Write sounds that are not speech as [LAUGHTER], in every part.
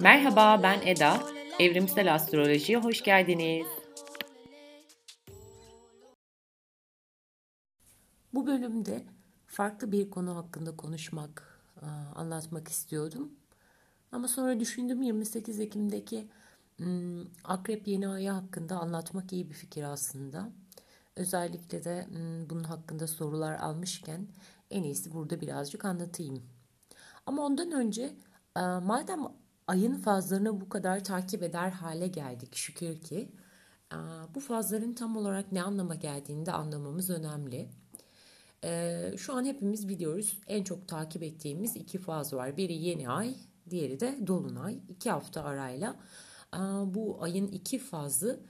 Merhaba ben Eda. Evrimsel Astroloji'ye hoş geldiniz. Bu bölümde farklı bir konu hakkında konuşmak, anlatmak istiyordum. Ama sonra düşündüm 28 Ekim'deki Akrep yeni ayı hakkında anlatmak iyi bir fikir aslında. Özellikle de hmm, bunun hakkında sorular almışken en iyisi burada birazcık anlatayım. Ama ondan önce e, madem ayın fazlarını bu kadar takip eder hale geldik şükür ki e, bu fazların tam olarak ne anlama geldiğini de anlamamız önemli. E, şu an hepimiz biliyoruz en çok takip ettiğimiz iki faz var. Biri yeni ay, diğeri de dolunay. İki hafta arayla bu ayın iki fazı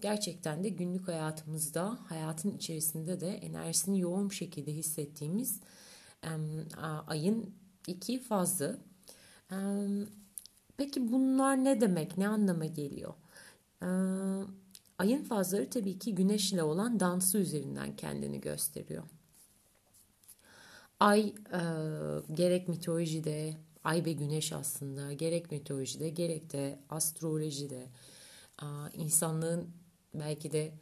gerçekten de günlük hayatımızda, hayatın içerisinde de enerjisini yoğun şekilde hissettiğimiz ayın iki fazı. Peki bunlar ne demek, ne anlama geliyor? Ayın fazları tabii ki güneşle olan dansı üzerinden kendini gösteriyor. Ay e, gerek mitolojide, ay ve güneş aslında gerek mitolojide gerek de astrolojide insanlığın belki de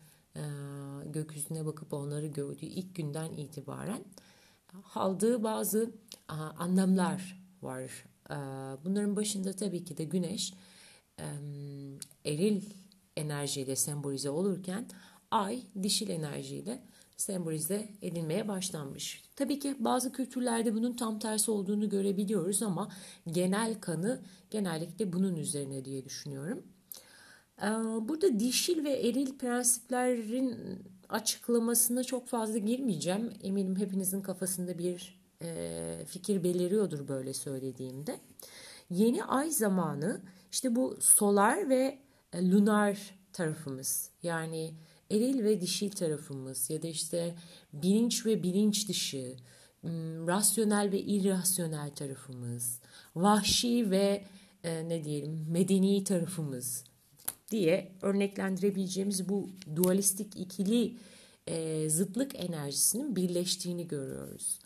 gökyüzüne bakıp onları gördüğü ilk günden itibaren aldığı bazı anlamlar var. Bunların başında tabii ki de güneş eril enerjiyle sembolize olurken ay dişil enerjiyle sembolize edilmeye başlanmış. Tabii ki bazı kültürlerde bunun tam tersi olduğunu görebiliyoruz ama genel kanı genellikle bunun üzerine diye düşünüyorum. Ee, burada dişil ve eril prensiplerin açıklamasına çok fazla girmeyeceğim. Eminim hepinizin kafasında bir e, fikir beliriyordur böyle söylediğimde. Yeni ay zamanı işte bu solar ve e, lunar tarafımız yani eril ve dişil tarafımız ya da işte bilinç ve bilinç dışı, rasyonel ve irrasyonel tarafımız, vahşi ve e, ne diyelim medeni tarafımız diye örneklendirebileceğimiz bu dualistik ikili e, zıtlık enerjisinin birleştiğini görüyoruz.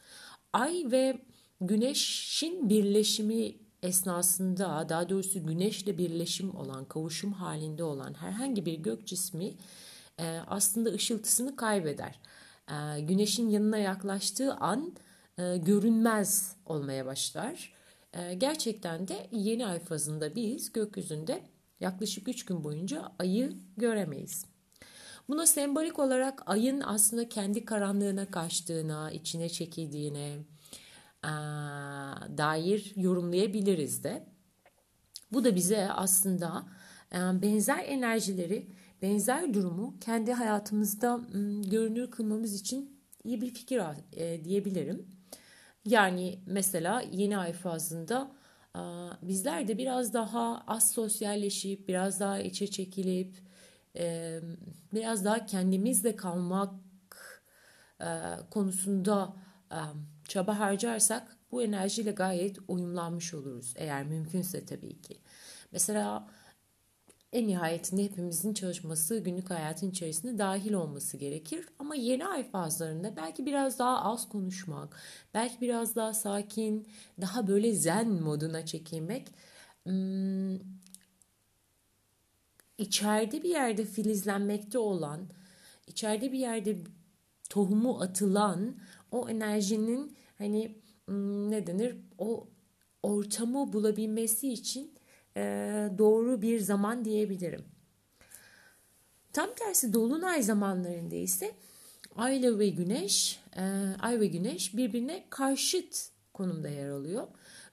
Ay ve güneşin birleşimi esnasında daha doğrusu güneşle birleşim olan, kavuşum halinde olan herhangi bir gök cismi e, aslında ışıltısını kaybeder. E, güneşin yanına yaklaştığı an e, görünmez olmaya başlar. E, gerçekten de yeni ay fazında biz gökyüzünde yaklaşık 3 gün boyunca ayı göremeyiz. Buna sembolik olarak ayın aslında kendi karanlığına kaçtığına, içine çekildiğine e, dair yorumlayabiliriz de. Bu da bize aslında e, benzer enerjileri benzer durumu kendi hayatımızda görünür kılmamız için iyi bir fikir e, diyebilirim. Yani mesela yeni ay fazında bizler de biraz daha az sosyalleşip, biraz daha içe çekilip, biraz daha kendimizle kalmak konusunda çaba harcarsak bu enerjiyle gayet uyumlanmış oluruz. Eğer mümkünse tabii ki. Mesela en nihayetinde hepimizin çalışması günlük hayatın içerisinde dahil olması gerekir. Ama yeni ay fazlarında belki biraz daha az konuşmak, belki biraz daha sakin, daha böyle zen moduna çekilmek hmm, içeride bir yerde filizlenmekte olan, içeride bir yerde tohumu atılan o enerjinin hani hmm, ne denir o ortamı bulabilmesi için doğru bir zaman diyebilirim. Tam tersi dolunay zamanlarında ise Ay ve Güneş, Ay ve Güneş birbirine karşıt konumda yer alıyor.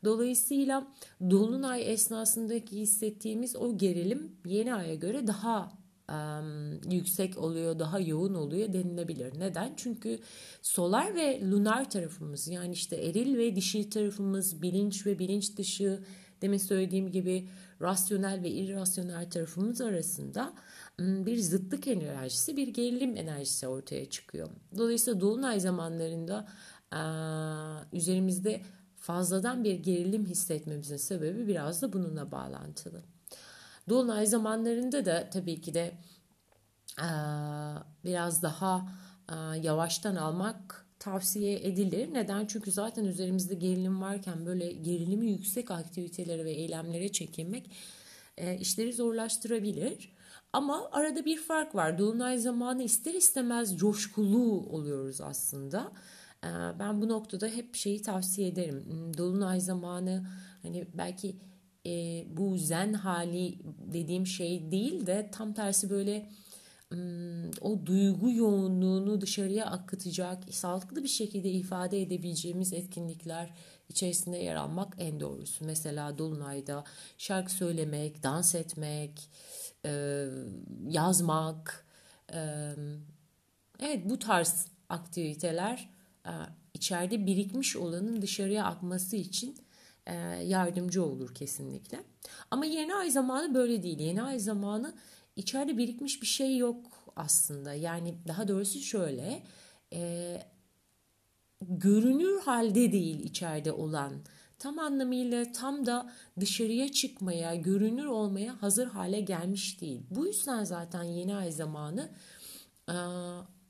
Dolayısıyla dolunay esnasındaki hissettiğimiz o gerilim yeni aya göre daha um, yüksek oluyor, daha yoğun oluyor denilebilir. Neden? Çünkü solar ve lunar tarafımız yani işte eril ve dişil tarafımız, bilinç ve bilinç dışı, demin söylediğim gibi rasyonel ve irrasyonel tarafımız arasında bir zıtlık enerjisi, bir gerilim enerjisi ortaya çıkıyor. Dolayısıyla dolunay zamanlarında üzerimizde fazladan bir gerilim hissetmemizin sebebi biraz da bununla bağlantılı. Dolunay zamanlarında da tabii ki de biraz daha yavaştan almak tavsiye edilir. Neden? Çünkü zaten üzerimizde gerilim varken böyle gerilimi yüksek aktivitelere ve eylemlere çekinmek işleri zorlaştırabilir. Ama arada bir fark var. Dolunay zamanı ister istemez coşkulu oluyoruz aslında. Ben bu noktada hep şeyi tavsiye ederim. Hmm, Dolunay zamanı hani belki e, bu zen hali dediğim şey değil de tam tersi böyle o duygu yoğunluğunu dışarıya akıtacak, sağlıklı bir şekilde ifade edebileceğimiz etkinlikler içerisinde yer almak en doğrusu. Mesela Dolunay'da şarkı söylemek, dans etmek, yazmak, evet bu tarz aktiviteler e, içeride birikmiş olanın dışarıya akması için e, yardımcı olur kesinlikle. Ama yeni ay zamanı böyle değil. Yeni ay zamanı içeride birikmiş bir şey yok aslında. Yani daha doğrusu şöyle e, görünür halde değil içeride olan tam anlamıyla tam da dışarıya çıkmaya, görünür olmaya hazır hale gelmiş değil. Bu yüzden zaten yeni ay zamanı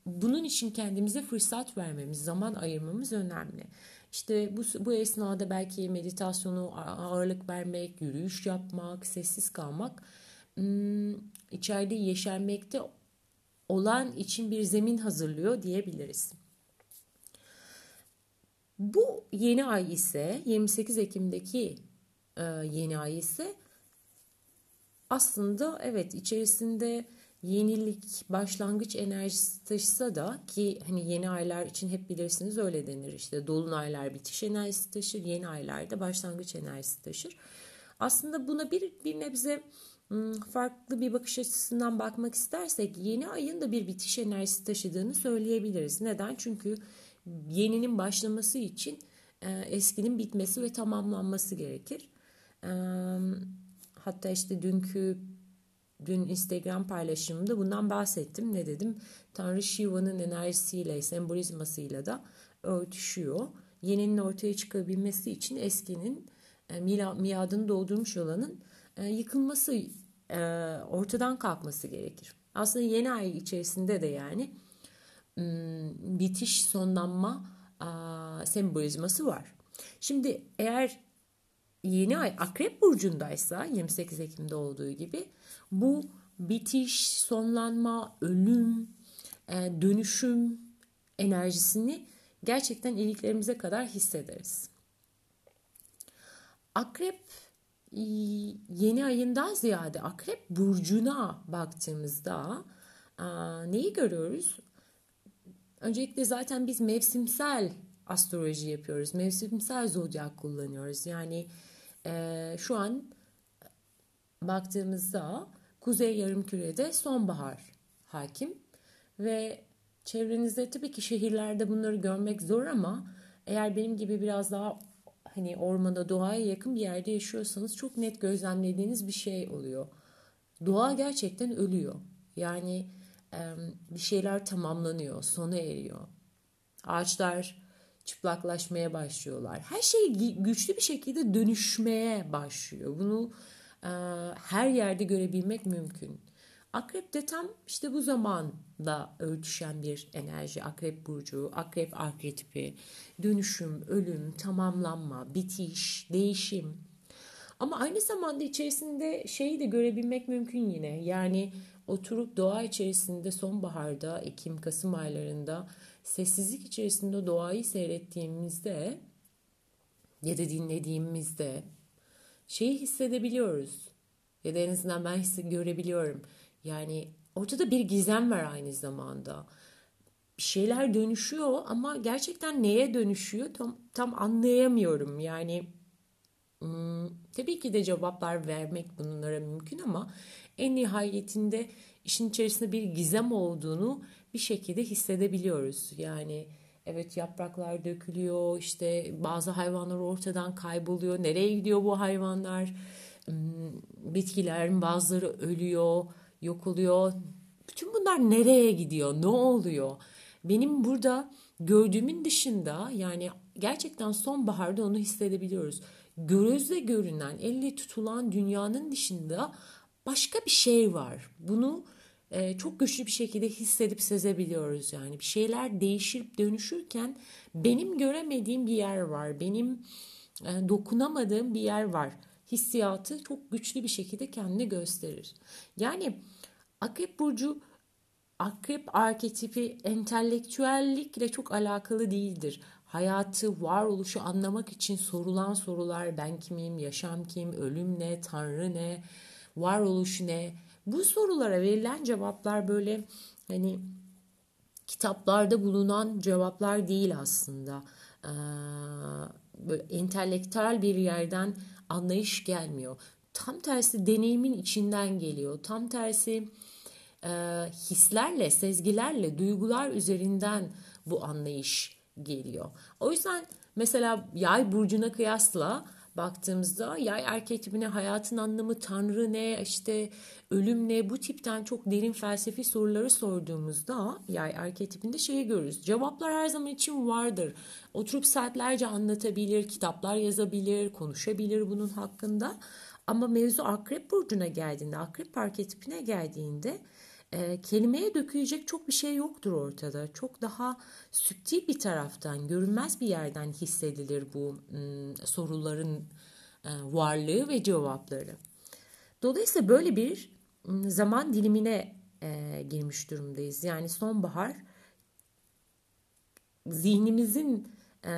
bunun için kendimize fırsat vermemiz, zaman ayırmamız önemli. İşte bu, bu esnada belki meditasyonu ağırlık vermek, yürüyüş yapmak, sessiz kalmak hmm, içeride yeşermekte olan için bir zemin hazırlıyor diyebiliriz. Bu yeni ay ise 28 Ekim'deki e, yeni ay ise aslında evet içerisinde yenilik, başlangıç enerjisi taşısa da ki hani yeni aylar için hep bilirsiniz öyle denir işte dolunaylar bitiş enerjisi taşır, yeni aylarda başlangıç enerjisi taşır. Aslında buna bir, bir nebze farklı bir bakış açısından bakmak istersek yeni ayın da bir bitiş enerjisi taşıdığını söyleyebiliriz. Neden? Çünkü yeninin başlaması için eskinin bitmesi ve tamamlanması gerekir. Hatta işte dünkü dün Instagram paylaşımımda bundan bahsettim. Ne dedim? Tanrı Shiva'nın enerjisiyle, sembolizmasıyla da örtüşüyor. Yeninin ortaya çıkabilmesi için eskinin e, miadını doldurmuş olanın e, yıkılması, e, ortadan kalkması gerekir. Aslında yeni ay içerisinde de yani bitiş, sonlanma sembolizması var. Şimdi eğer yeni ay akrep burcundaysa 28 Ekim'de olduğu gibi bu bitiş, sonlanma, ölüm, e, dönüşüm enerjisini gerçekten iliklerimize kadar hissederiz. Akrep yeni ayından ziyade akrep burcuna baktığımızda neyi görüyoruz? Öncelikle zaten biz mevsimsel astroloji yapıyoruz. Mevsimsel zodyak kullanıyoruz. Yani e, şu an baktığımızda Kuzey Yarımküre'de sonbahar hakim ve çevrenizde tabii ki şehirlerde bunları görmek zor ama eğer benim gibi biraz daha hani ormana doğaya yakın bir yerde yaşıyorsanız çok net gözlemlediğiniz bir şey oluyor. Doğa gerçekten ölüyor. Yani bir şeyler tamamlanıyor, sona eriyor. Ağaçlar çıplaklaşmaya başlıyorlar. Her şey güçlü bir şekilde dönüşmeye başlıyor. Bunu her yerde görebilmek mümkün. Akrep de tam işte bu zamanda örtüşen bir enerji. Akrep burcu, akrep arketipi, dönüşüm, ölüm, tamamlanma, bitiş, değişim. Ama aynı zamanda içerisinde şeyi de görebilmek mümkün yine. Yani oturup doğa içerisinde sonbaharda, Ekim, Kasım aylarında sessizlik içerisinde doğayı seyrettiğimizde ya da dinlediğimizde şeyi hissedebiliyoruz. Ya da en azından ben görebiliyorum. Yani ortada bir gizem var aynı zamanda. Bir şeyler dönüşüyor ama gerçekten neye dönüşüyor tam, tam anlayamıyorum. Yani hmm, tabii ki de cevaplar vermek bunlara mümkün ama en nihayetinde işin içerisinde bir gizem olduğunu bir şekilde hissedebiliyoruz. Yani evet yapraklar dökülüyor işte bazı hayvanlar ortadan kayboluyor. Nereye gidiyor bu hayvanlar? Hmm, bitkilerin bazıları ölüyor, yok oluyor. Bütün bunlar nereye gidiyor? Ne oluyor? Benim burada gördüğümün dışında yani gerçekten sonbaharda onu hissedebiliyoruz. Gözle görünen, elle tutulan dünyanın dışında başka bir şey var. Bunu e, çok güçlü bir şekilde hissedip sezebiliyoruz yani bir şeyler değişip dönüşürken benim göremediğim bir yer var benim e, dokunamadığım bir yer var hissiyatı çok güçlü bir şekilde kendini gösterir yani Akrep Burcu Akrep arketipi entelektüellikle çok alakalı değildir. Hayatı, varoluşu anlamak için sorulan sorular ben kimim, yaşam kim, ölüm ne, tanrı ne, varoluş ne? Bu sorulara verilen cevaplar böyle hani kitaplarda bulunan cevaplar değil aslında. Ee, böyle entelektüel bir yerden anlayış gelmiyor. Tam tersi deneyimin içinden geliyor. Tam tersi e, hislerle, sezgilerle, duygular üzerinden bu anlayış geliyor. O yüzden mesela yay burcuna kıyasla baktığımızda yay arketipine hayatın anlamı, tanrı ne, işte ölüm ne bu tipten çok derin felsefi soruları sorduğumuzda yay arketipinde şeyi görürüz. Cevaplar her zaman için vardır. Oturup saatlerce anlatabilir, kitaplar yazabilir, konuşabilir bunun hakkında. Ama mevzu akrep burcuna geldiğinde, akrep arketipine geldiğinde e, kelimeye dökülecek çok bir şey yoktur ortada. Çok daha süptil bir taraftan, görünmez bir yerden hissedilir bu m, soruların e, varlığı ve cevapları. Dolayısıyla böyle bir zaman dilimine e, girmiş durumdayız. Yani sonbahar zihnimizin e,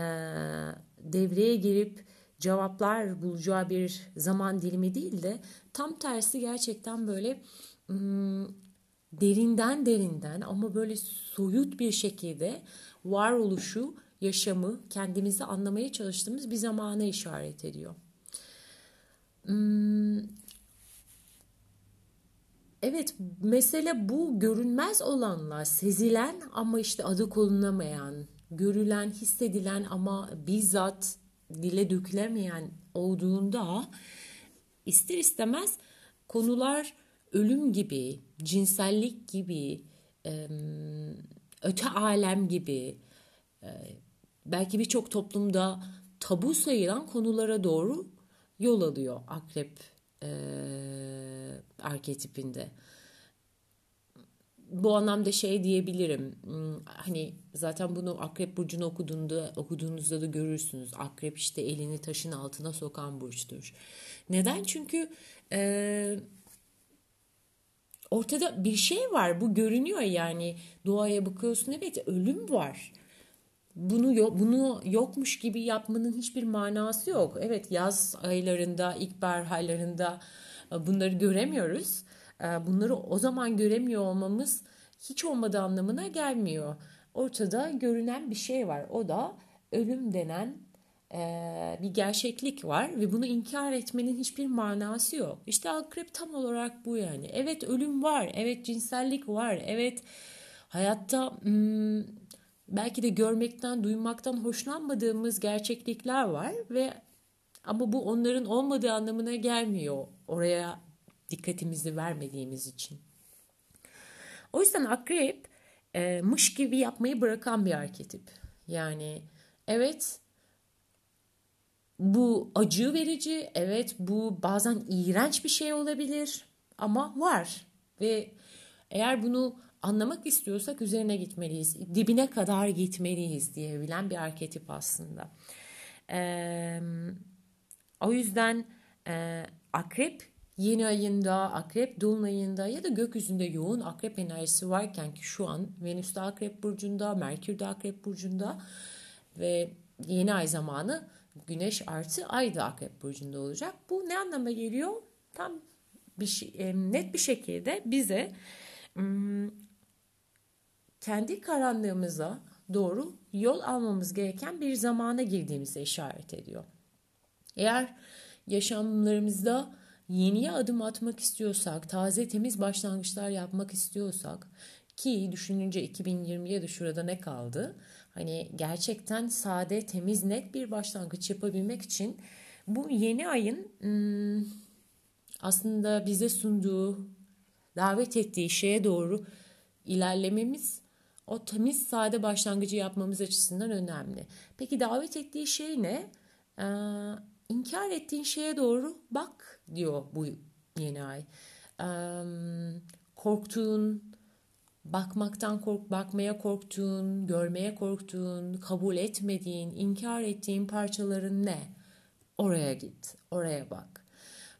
devreye girip cevaplar bulacağı bir zaman dilimi değil de tam tersi gerçekten böyle derinden derinden ama böyle soyut bir şekilde varoluşu, yaşamı, kendimizi anlamaya çalıştığımız bir zamana işaret ediyor. Hmm, evet mesele bu görünmez olanlar, sezilen ama işte adı konulamayan, görülen, hissedilen ama bizzat dile dökülemeyen olduğunda ister istemez konular ölüm gibi, cinsellik gibi, öte alem gibi belki birçok toplumda tabu sayılan konulara doğru yol alıyor akrep e, arketipinde. Bu anlamda şey diyebilirim. Hmm, hani zaten bunu akrep burcunu okuduğunda okuduğunuzda da görürsünüz. Akrep işte elini taşın altına sokan burçtur. Neden? Çünkü e, ortada bir şey var. Bu görünüyor yani. Doğaya bakıyorsun evet ölüm var. Bunu bunu yokmuş gibi yapmanın hiçbir manası yok. Evet yaz aylarında, ilkbahar aylarında e, bunları göremiyoruz. E, bunları o zaman göremiyor olmamız hiç olmadığı anlamına gelmiyor. Ortada görünen bir şey var. O da ölüm denen bir gerçeklik var ve bunu inkar etmenin hiçbir manası yok. İşte akrep tam olarak bu yani. Evet ölüm var, evet cinsellik var, evet hayatta hmm, belki de görmekten, duymaktan hoşlanmadığımız gerçeklikler var ve ama bu onların olmadığı anlamına gelmiyor. Oraya dikkatimizi vermediğimiz için. O yüzden akrep e, mış gibi yapmayı bırakan bir arketip. Yani evet bu acı verici, evet bu bazen iğrenç bir şey olabilir ama var ve eğer bunu anlamak istiyorsak üzerine gitmeliyiz. Dibine kadar gitmeliyiz diyebilen bir arketip aslında. Ee, o yüzden e, akrep yeni ayında, akrep dolunayında ya da gökyüzünde yoğun akrep enerjisi varken ki şu an Venüs de akrep burcunda, Merkür de akrep burcunda ve yeni ay zamanı Güneş artı Ay da Akrep Burcu'nda olacak. Bu ne anlama geliyor? Tam bir şey, net bir şekilde bize kendi karanlığımıza doğru yol almamız gereken bir zamana girdiğimize işaret ediyor. Eğer yaşamlarımızda yeniye adım atmak istiyorsak, taze temiz başlangıçlar yapmak istiyorsak ki düşününce 2020'ye de şurada ne kaldı? Hani gerçekten sade, temiz, net bir başlangıç yapabilmek için bu yeni ayın hmm, aslında bize sunduğu, davet ettiği şeye doğru ilerlememiz o temiz sade başlangıcı yapmamız açısından önemli. Peki davet ettiği şey ne? Ee, inkar ettiğin şeye doğru bak diyor bu yeni ay. Ee, korktuğun, bakmaktan kork, bakmaya korktuğun, görmeye korktuğun, kabul etmediğin, inkar ettiğin parçaların ne? Oraya git, oraya bak.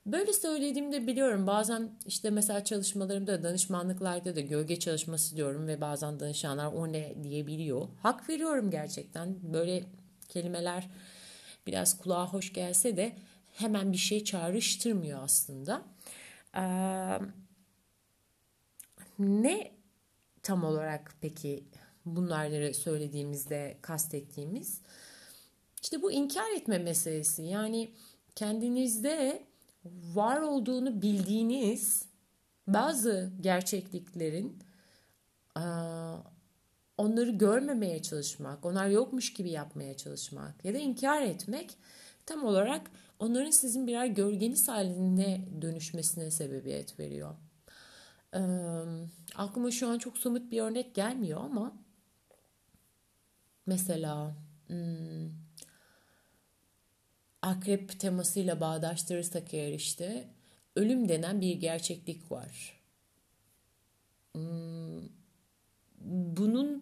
Böyle söylediğimde biliyorum bazen işte mesela çalışmalarımda danışmanlıklarda da gölge çalışması diyorum ve bazen danışanlar o ne diyebiliyor. Hak veriyorum gerçekten böyle kelimeler biraz kulağa hoş gelse de hemen bir şey çağrıştırmıyor aslında. Ee, ne tam olarak peki bunları söylediğimizde kastettiğimiz? İşte bu inkar etme meselesi. Yani kendinizde var olduğunu bildiğiniz bazı gerçekliklerin onları görmemeye çalışmak, onlar yokmuş gibi yapmaya çalışmak ya da inkar etmek tam olarak onların sizin birer gölgeniz haline dönüşmesine sebebiyet veriyor. Ee, aklıma şu an çok somut bir örnek gelmiyor ama mesela hmm, akrep temasıyla bağdaştırırsak eğer işte ölüm denen bir gerçeklik var. Hmm, bunun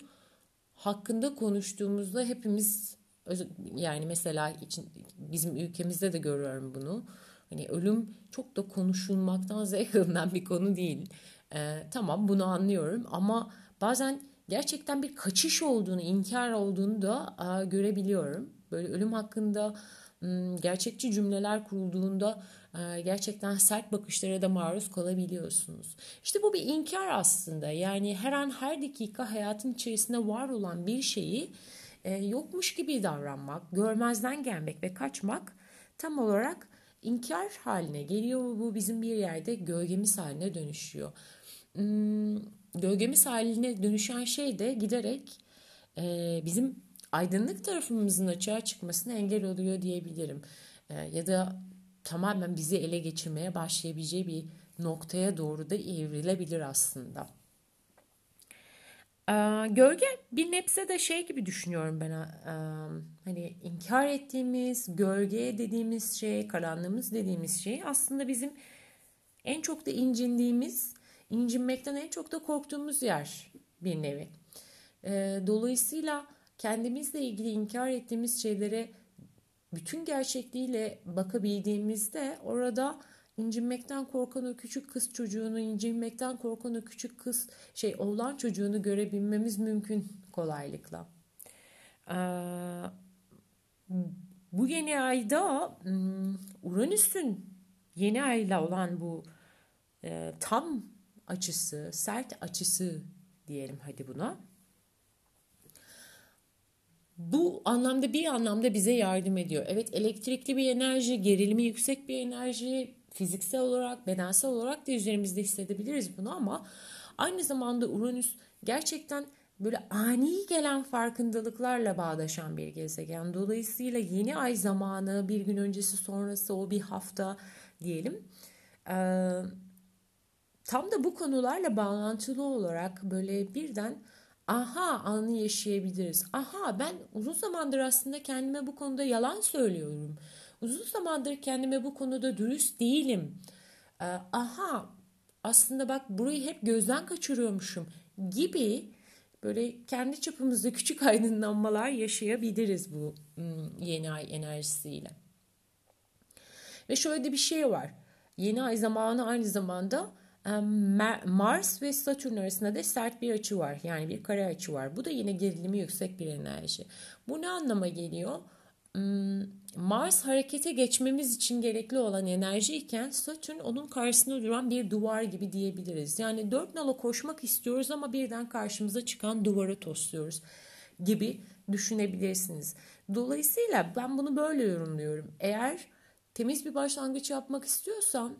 hakkında konuştuğumuzda hepimiz yani mesela için, bizim ülkemizde de görüyorum bunu. Hani ölüm çok da konuşulmaktan [LAUGHS] zevk alınan bir konu değil. Ee, tamam bunu anlıyorum ama bazen gerçekten bir kaçış olduğunu, inkar olduğunu da a, görebiliyorum. Böyle ölüm hakkında gerçekçi cümleler kurulduğunda e, gerçekten sert bakışlara da maruz kalabiliyorsunuz. İşte bu bir inkar aslında. Yani her an her dakika hayatın içerisinde var olan bir şeyi e, yokmuş gibi davranmak, görmezden gelmek ve kaçmak tam olarak inkar haline geliyor. Bu bizim bir yerde gölgemiz haline dönüşüyor. Hmm, gölgemiz haline dönüşen şey de giderek e, bizim aydınlık tarafımızın açığa çıkmasına engel oluyor diyebilirim. E, ya da tamamen bizi ele geçirmeye başlayabileceği bir noktaya doğru da evrilebilir aslında. Ee, gölge bir nebze de şey gibi düşünüyorum ben. E, hani inkar ettiğimiz, gölge dediğimiz şey, karanlığımız dediğimiz şey aslında bizim en çok da incindiğimiz, incinmekten en çok da korktuğumuz yer bir nevi. Ee, dolayısıyla kendimizle ilgili inkar ettiğimiz şeylere bütün gerçekliğiyle bakabildiğimizde orada incinmekten korkan o küçük kız çocuğunu, incinmekten korkan o küçük kız şey oğlan çocuğunu görebilmemiz mümkün kolaylıkla. Ee, bu yeni ayda hmm, Uranüs'ün yeni ayla olan bu e, tam açısı, sert açısı diyelim hadi buna bu anlamda bir anlamda bize yardım ediyor. Evet elektrikli bir enerji, gerilimi yüksek bir enerji, fiziksel olarak, bedensel olarak da üzerimizde hissedebiliriz bunu ama aynı zamanda Uranüs gerçekten böyle ani gelen farkındalıklarla bağdaşan bir gezegen. Dolayısıyla yeni ay zamanı, bir gün öncesi sonrası o bir hafta diyelim. Ee, tam da bu konularla bağlantılı olarak böyle birden aha anı yaşayabiliriz. Aha ben uzun zamandır aslında kendime bu konuda yalan söylüyorum. Uzun zamandır kendime bu konuda dürüst değilim. Ee, aha aslında bak burayı hep gözden kaçırıyormuşum gibi böyle kendi çapımızda küçük [LAUGHS] aydınlanmalar yaşayabiliriz bu yeni ay enerjisiyle. Ve şöyle de bir şey var. Yeni ay zamanı aynı zamanda Mars ve Satürn arasında da sert bir açı var. Yani bir kare açı var. Bu da yine gerilimi yüksek bir enerji. Bu ne anlama geliyor? Mars harekete geçmemiz için gerekli olan enerji iken Satürn onun karşısında duran bir duvar gibi diyebiliriz. Yani dört nala koşmak istiyoruz ama birden karşımıza çıkan duvara tosluyoruz gibi düşünebilirsiniz. Dolayısıyla ben bunu böyle yorumluyorum. Eğer temiz bir başlangıç yapmak istiyorsan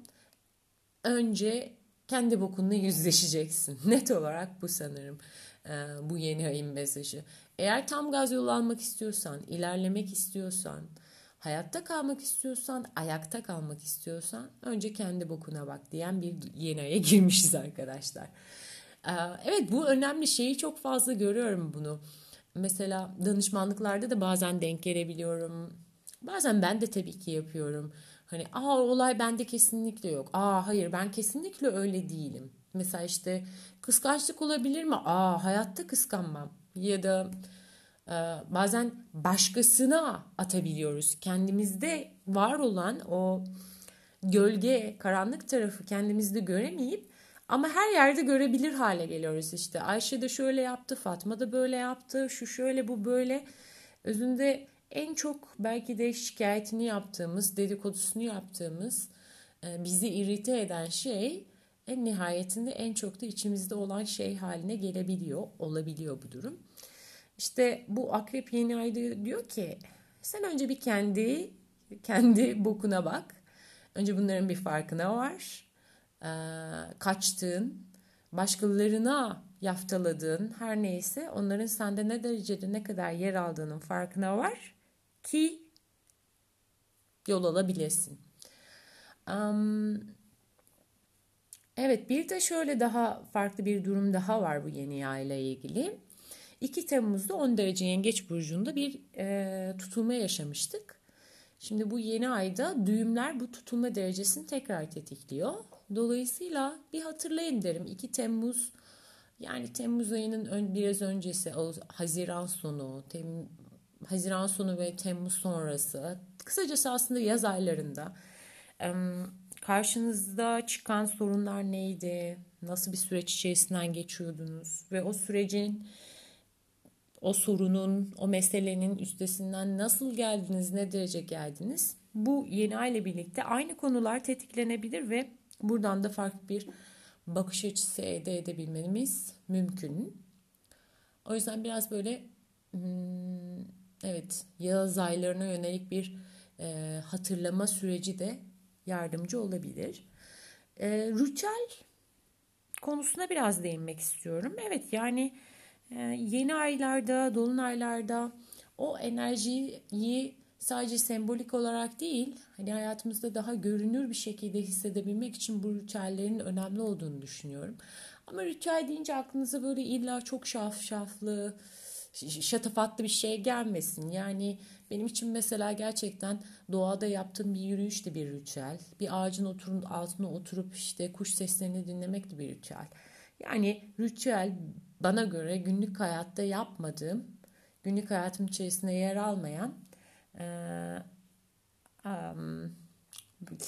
önce kendi bokunla yüzleşeceksin. [LAUGHS] Net olarak bu sanırım e, bu yeni ayın mesajı. Eğer tam gaz yol almak istiyorsan, ilerlemek istiyorsan, hayatta kalmak istiyorsan, ayakta kalmak istiyorsan önce kendi bokuna bak diyen bir yeni aya [LAUGHS] girmişiz arkadaşlar. E, evet bu önemli şeyi çok fazla görüyorum bunu. Mesela danışmanlıklarda da bazen denk gelebiliyorum. Bazen ben de tabii ki yapıyorum. Hani aa olay bende kesinlikle yok. Aa hayır ben kesinlikle öyle değilim Mesela işte kıskançlık olabilir mi? Aa hayatta kıskanmam. Ya da e, bazen başkasına atabiliyoruz. Kendimizde var olan o gölge, karanlık tarafı kendimizde göremeyip ama her yerde görebilir hale geliyoruz işte. Ayşe de şöyle yaptı, Fatma da böyle yaptı, şu şöyle bu böyle. Özünde en çok belki de şikayetini yaptığımız, dedikodusunu yaptığımız, e, bizi irite eden şey en nihayetinde en çok da içimizde olan şey haline gelebiliyor, olabiliyor bu durum. İşte bu akrep yeni ayda diyor ki sen önce bir kendi kendi bokuna bak. Önce bunların bir farkına var. Ee, kaçtığın, başkalarına yaftaladığın her neyse onların sende ne derecede ne kadar yer aldığının farkına var ki yol alabilirsin. Um, evet bir de şöyle daha farklı bir durum daha var bu yeni ay ile ilgili. 2 Temmuz'da 10 derece yengeç burcunda bir e, tutulma yaşamıştık. Şimdi bu yeni ayda düğümler bu tutulma derecesini tekrar tetikliyor. Dolayısıyla bir hatırlayın derim 2 Temmuz yani Temmuz ayının ön, biraz öncesi Haziran sonu, tem, Haziran sonu ve Temmuz sonrası kısacası aslında yaz aylarında karşınızda çıkan sorunlar neydi? Nasıl bir süreç içerisinden geçiyordunuz? Ve o sürecin o sorunun, o meselenin üstesinden nasıl geldiniz, ne derece geldiniz? Bu yeni ay ile birlikte aynı konular tetiklenebilir ve buradan da farklı bir bakış açısı elde edebilmemiz mümkün. O yüzden biraz böyle hmm, evet yaz aylarına yönelik bir e, hatırlama süreci de yardımcı olabilir. E, ritüel konusuna biraz değinmek istiyorum. Evet yani e, yeni aylarda, dolunaylarda o enerjiyi sadece sembolik olarak değil, hani hayatımızda daha görünür bir şekilde hissedebilmek için bu ritüellerin önemli olduğunu düşünüyorum. Ama ritüel deyince aklınıza böyle illa çok şafşaflı, şatafatlı bir şey gelmesin. Yani benim için mesela gerçekten doğada yaptığım bir yürüyüş de bir ritüel. Bir ağacın oturun altına oturup işte kuş seslerini dinlemek de bir ritüel. Yani ritüel bana göre günlük hayatta yapmadığım, günlük hayatım içerisinde yer almayan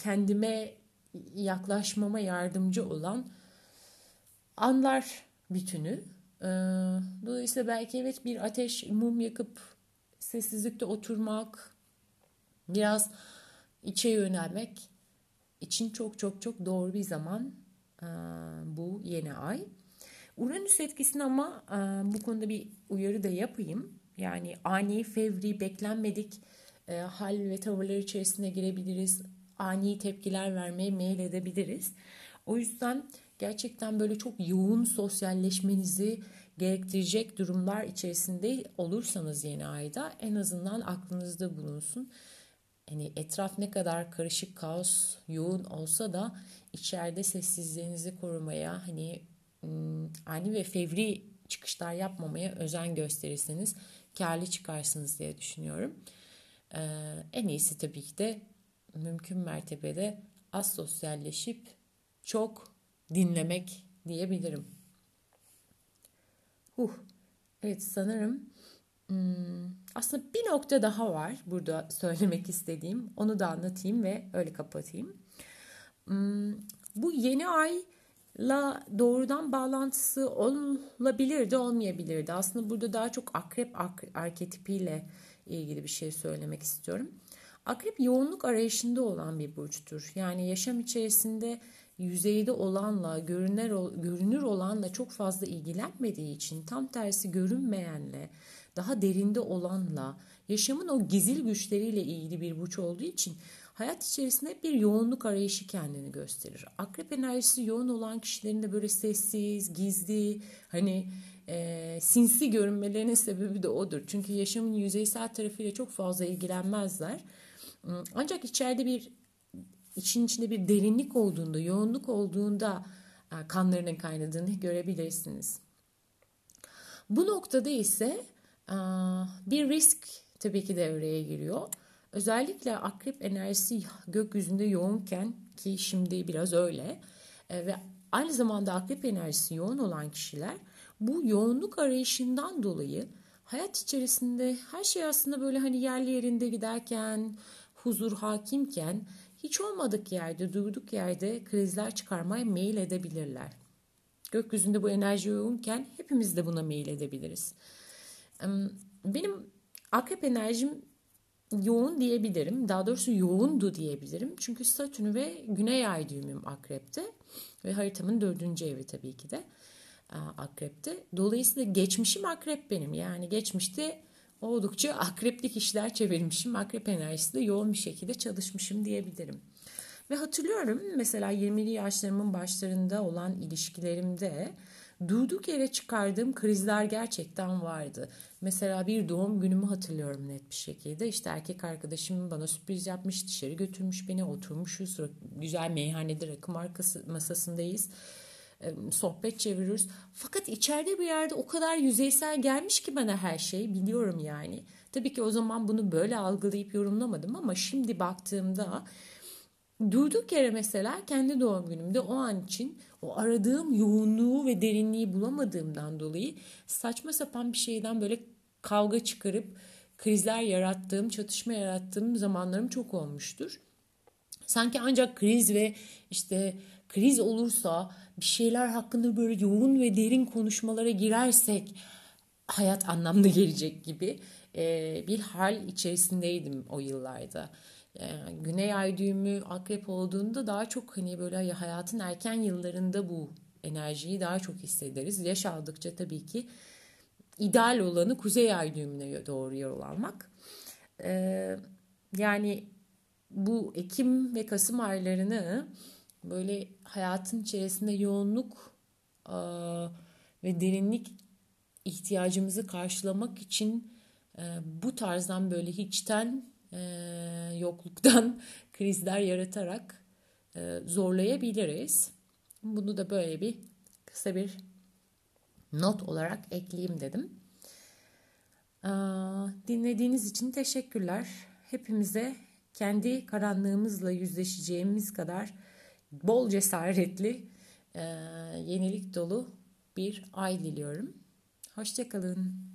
kendime yaklaşmama yardımcı olan anlar bütünü. Dolayısıyla belki evet bir ateş mum yakıp sessizlikte oturmak, biraz içe yönelmek için çok çok çok doğru bir zaman bu yeni ay. Uranüs etkisini ama bu konuda bir uyarı da yapayım. Yani ani, fevri, beklenmedik hal ve tavırlar içerisine girebiliriz. Ani tepkiler vermeye meyil edebiliriz. O yüzden gerçekten böyle çok yoğun sosyalleşmenizi gerektirecek durumlar içerisinde olursanız yeni ayda en azından aklınızda bulunsun. Hani etraf ne kadar karışık, kaos, yoğun olsa da içeride sessizliğinizi korumaya, hani ani ve fevri çıkışlar yapmamaya özen gösterirseniz karlı çıkarsınız diye düşünüyorum. En iyisi tabii ki de mümkün mertebede az sosyalleşip çok dinlemek diyebilirim. Huh. Evet sanırım hmm, aslında bir nokta daha var burada söylemek istediğim. Onu da anlatayım ve öyle kapatayım. Hmm, bu yeni ayla doğrudan bağlantısı olabilirdi olmayabilirdi. Aslında burada daha çok akrep arketipiyle ilgili bir şey söylemek istiyorum. Akrep yoğunluk arayışında olan bir burçtur. Yani yaşam içerisinde yüzeyde olanla, görünür, görünür olanla çok fazla ilgilenmediği için tam tersi görünmeyenle, daha derinde olanla, yaşamın o gizil güçleriyle ilgili bir burç olduğu için hayat içerisinde bir yoğunluk arayışı kendini gösterir. Akrep enerjisi yoğun olan kişilerin de böyle sessiz, gizli, hani e, sinsi görünmelerinin sebebi de odur. Çünkü yaşamın yüzeysel tarafıyla çok fazla ilgilenmezler. Ancak içeride bir için içinde bir derinlik olduğunda, yoğunluk olduğunda e, kanlarının kaynadığını görebilirsiniz. Bu noktada ise e, bir risk tabii ki devreye giriyor. Özellikle akrep enerjisi gökyüzünde yoğunken ki şimdi biraz öyle e, ve Aynı zamanda akrep enerjisi yoğun olan kişiler bu yoğunluk arayışından dolayı hayat içerisinde her şey aslında böyle hani yerli yerinde giderken, huzur hakimken hiç olmadık yerde, durduk yerde krizler çıkarmaya meyil edebilirler. Gökyüzünde bu enerji yoğunken hepimiz de buna meyil edebiliriz. Benim akrep enerjim yoğun diyebilirim. Daha doğrusu yoğundu diyebilirim. Çünkü Satürn ve Güney Ay düğümüm akrepte. Ve haritamın dördüncü evi tabii ki de akrepte. Dolayısıyla geçmişim akrep benim. Yani geçmişte oldukça akreplik işler çevirmişim. Akrep enerjisi de yoğun bir şekilde çalışmışım diyebilirim. Ve hatırlıyorum mesela 20'li yaşlarımın başlarında olan ilişkilerimde durduk yere çıkardığım krizler gerçekten vardı. Mesela bir doğum günümü hatırlıyorum net bir şekilde. İşte erkek arkadaşım bana sürpriz yapmış, dışarı götürmüş beni, oturmuşuz. Güzel meyhanede rakı markası masasındayız. Sohbet çeviriyoruz. Fakat içeride bir yerde o kadar yüzeysel gelmiş ki bana her şey biliyorum yani. Tabii ki o zaman bunu böyle algılayıp yorumlamadım ama şimdi baktığımda durduk yere mesela kendi doğum günümde o an için o aradığım yoğunluğu ve derinliği bulamadığımdan dolayı saçma sapan bir şeyden böyle kavga çıkarıp krizler yarattığım, çatışma yarattığım zamanlarım çok olmuştur. Sanki ancak kriz ve işte kriz olursa bir şeyler hakkında böyle yoğun ve derin konuşmalara girersek hayat anlamlı gelecek gibi bir hal içerisindeydim o yıllarda. Güney ay düğümü akrep olduğunda daha çok hani böyle hayatın erken yıllarında bu enerjiyi daha çok hissederiz. Yaş aldıkça tabii ki ideal olanı kuzey ay düğümüne doğru yol almak. Yani bu Ekim ve Kasım aylarını böyle hayatın içerisinde yoğunluk e, ve derinlik ihtiyacımızı karşılamak için e, bu tarzdan böyle hiçten e, yokluktan [LAUGHS] krizler yaratarak e, zorlayabiliriz. Bunu da böyle bir kısa bir not olarak ekleyeyim dedim. E, dinlediğiniz için teşekkürler. Hepimize kendi karanlığımızla yüzleşeceğimiz kadar bol cesaretli, e, yenilik dolu bir ay diliyorum. Hoşçakalın.